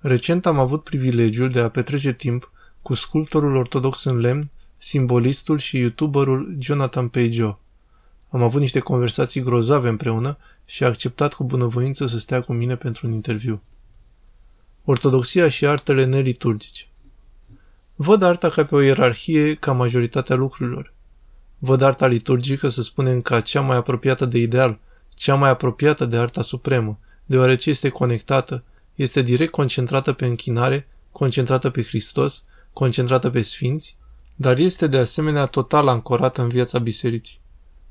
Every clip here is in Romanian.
Recent am avut privilegiul de a petrece timp cu sculptorul ortodox în lemn, simbolistul și youtuberul Jonathan Peijo. Am avut niște conversații grozave împreună și a acceptat cu bunăvoință să stea cu mine pentru un interviu. Ortodoxia și artele neliturgice Văd arta ca pe o ierarhie ca majoritatea lucrurilor. Văd arta liturgică, să spunem, ca cea mai apropiată de ideal, cea mai apropiată de arta supremă, deoarece este conectată, este direct concentrată pe închinare, concentrată pe Hristos, concentrată pe Sfinți, dar este de asemenea total ancorată în viața bisericii.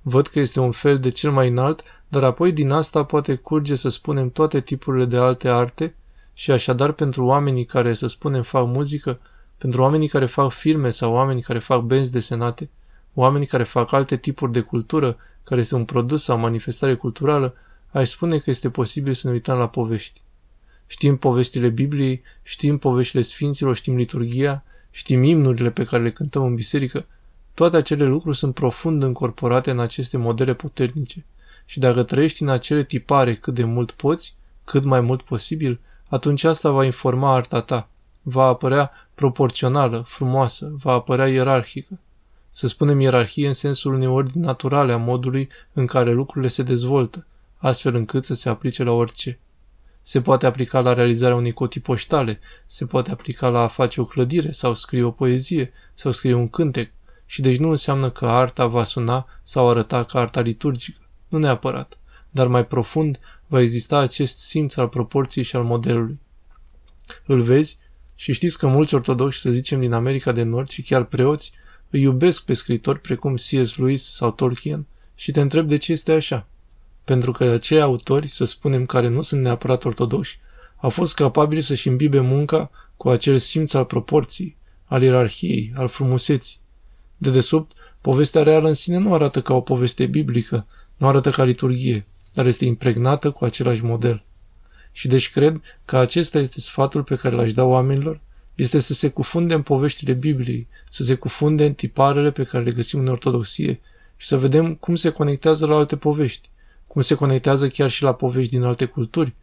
Văd că este un fel de cel mai înalt, dar apoi din asta poate curge, să spunem, toate tipurile de alte arte și așadar pentru oamenii care, să spunem, fac muzică, pentru oamenii care fac filme sau oamenii care fac benzi desenate, oamenii care fac alte tipuri de cultură, care este un produs sau manifestare culturală, aș spune că este posibil să ne uităm la povești. Știm poveștile Bibliei, știm poveștile Sfinților, știm liturgia, știm imnurile pe care le cântăm în biserică. Toate acele lucruri sunt profund încorporate în aceste modele puternice. Și dacă trăiești în acele tipare cât de mult poți, cât mai mult posibil, atunci asta va informa arta ta. Va apărea proporțională, frumoasă, va apărea ierarhică. Să spunem ierarhie în sensul unei ordini naturale a modului în care lucrurile se dezvoltă, astfel încât să se aplice la orice. Se poate aplica la realizarea unei cotii poștale, se poate aplica la a face o clădire sau scrie o poezie sau scrie un cântec și deci nu înseamnă că arta va suna sau arăta ca arta liturgică. Nu neapărat, dar mai profund va exista acest simț al proporției și al modelului. Îl vezi și știți că mulți ortodoxi, să zicem, din America de Nord și chiar preoți, îi iubesc pe scritori precum C.S. Lewis sau Tolkien și te întreb de ce este așa. Pentru că acei autori, să spunem, care nu sunt neapărat ortodoxi, au fost capabili să-și imbibe munca cu acel simț al proporției, al ierarhiei, al frumuseții. De desubt, povestea reală în sine nu arată ca o poveste biblică, nu arată ca liturghie, dar este impregnată cu același model. Și deci cred că acesta este sfatul pe care l-aș da oamenilor, este să se cufunde în poveștile Bibliei, să se cufunde în tiparele pe care le găsim în ortodoxie și să vedem cum se conectează la alte povești, cum se conectează chiar și la povești din alte culturi.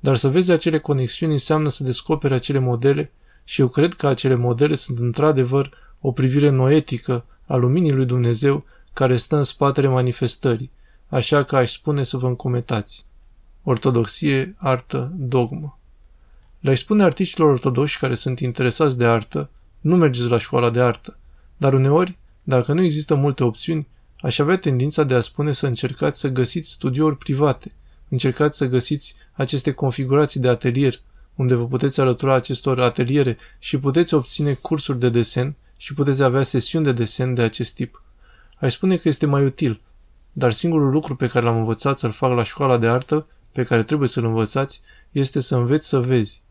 Dar să vezi acele conexiuni înseamnă să descoperi acele modele și eu cred că acele modele sunt într-adevăr o privire noetică a luminii lui Dumnezeu care stă în spatele manifestării, așa că aș spune să vă încometați. Ortodoxie, artă, dogmă. Le-ai spune artiștilor ortodoxi care sunt interesați de artă, nu mergeți la școala de artă, dar uneori, dacă nu există multe opțiuni, aș avea tendința de a spune să încercați să găsiți studiouri private, încercați să găsiți aceste configurații de atelier, unde vă puteți alătura acestor ateliere și puteți obține cursuri de desen și puteți avea sesiuni de desen de acest tip. Aș spune că este mai util, dar singurul lucru pe care l-am învățat să-l fac la școala de artă, pe care trebuie să-l învățați, este să înveți să vezi.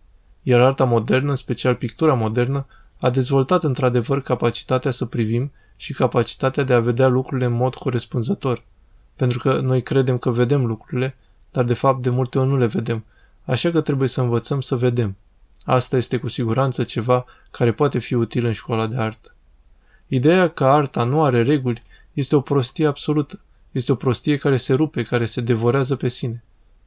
Iar arta modernă, în special pictura modernă, a dezvoltat într-adevăr capacitatea să privim și capacitatea de a vedea lucrurile în mod corespunzător. Pentru că noi credem că vedem lucrurile, dar de fapt de multe ori nu le vedem, așa că trebuie să învățăm să vedem. Asta este cu siguranță ceva care poate fi util în școala de artă. Ideea că arta nu are reguli este o prostie absolută. Este o prostie care se rupe, care se devorează pe sine.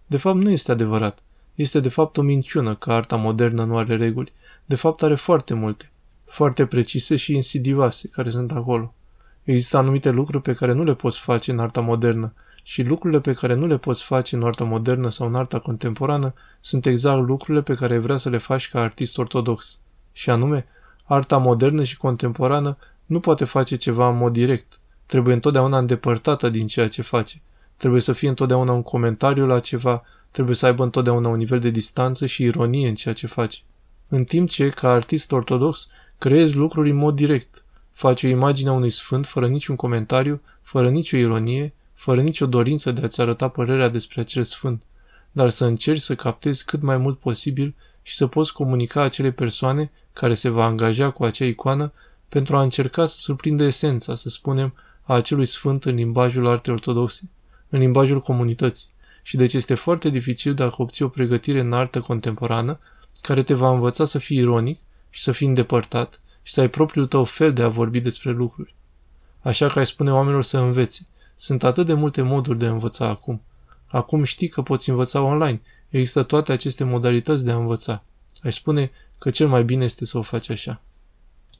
De fapt, nu este adevărat. Este de fapt o minciună că arta modernă nu are reguli. De fapt, are foarte multe. Foarte precise și insidioase care sunt acolo. Există anumite lucruri pe care nu le poți face în arta modernă și lucrurile pe care nu le poți face în arta modernă sau în arta contemporană sunt exact lucrurile pe care vrea să le faci ca artist ortodox. Și anume, arta modernă și contemporană nu poate face ceva în mod direct. Trebuie întotdeauna îndepărtată din ceea ce face. Trebuie să fie întotdeauna un comentariu la ceva, trebuie să aibă întotdeauna un nivel de distanță și ironie în ceea ce face. În timp ce, ca artist ortodox, creezi lucruri în mod direct. Faci o imagine a unui sfânt fără niciun comentariu, fără nicio ironie, fără nicio dorință de a-ți arăta părerea despre acel sfânt, dar să încerci să captezi cât mai mult posibil și să poți comunica acele persoane care se va angaja cu acea icoană pentru a încerca să surprindă esența, să spunem, a acelui sfânt în limbajul artei ortodoxe, în limbajul comunității. Și deci este foarte dificil dacă obții o pregătire în artă contemporană care te va învăța să fii ironic și să fii îndepărtat și să ai propriul tău fel de a vorbi despre lucruri. Așa că ai spune oamenilor să învețe. Sunt atât de multe moduri de a învăța acum. Acum știi că poți învăța online. Există toate aceste modalități de a învăța. Aș spune că cel mai bine este să o faci așa.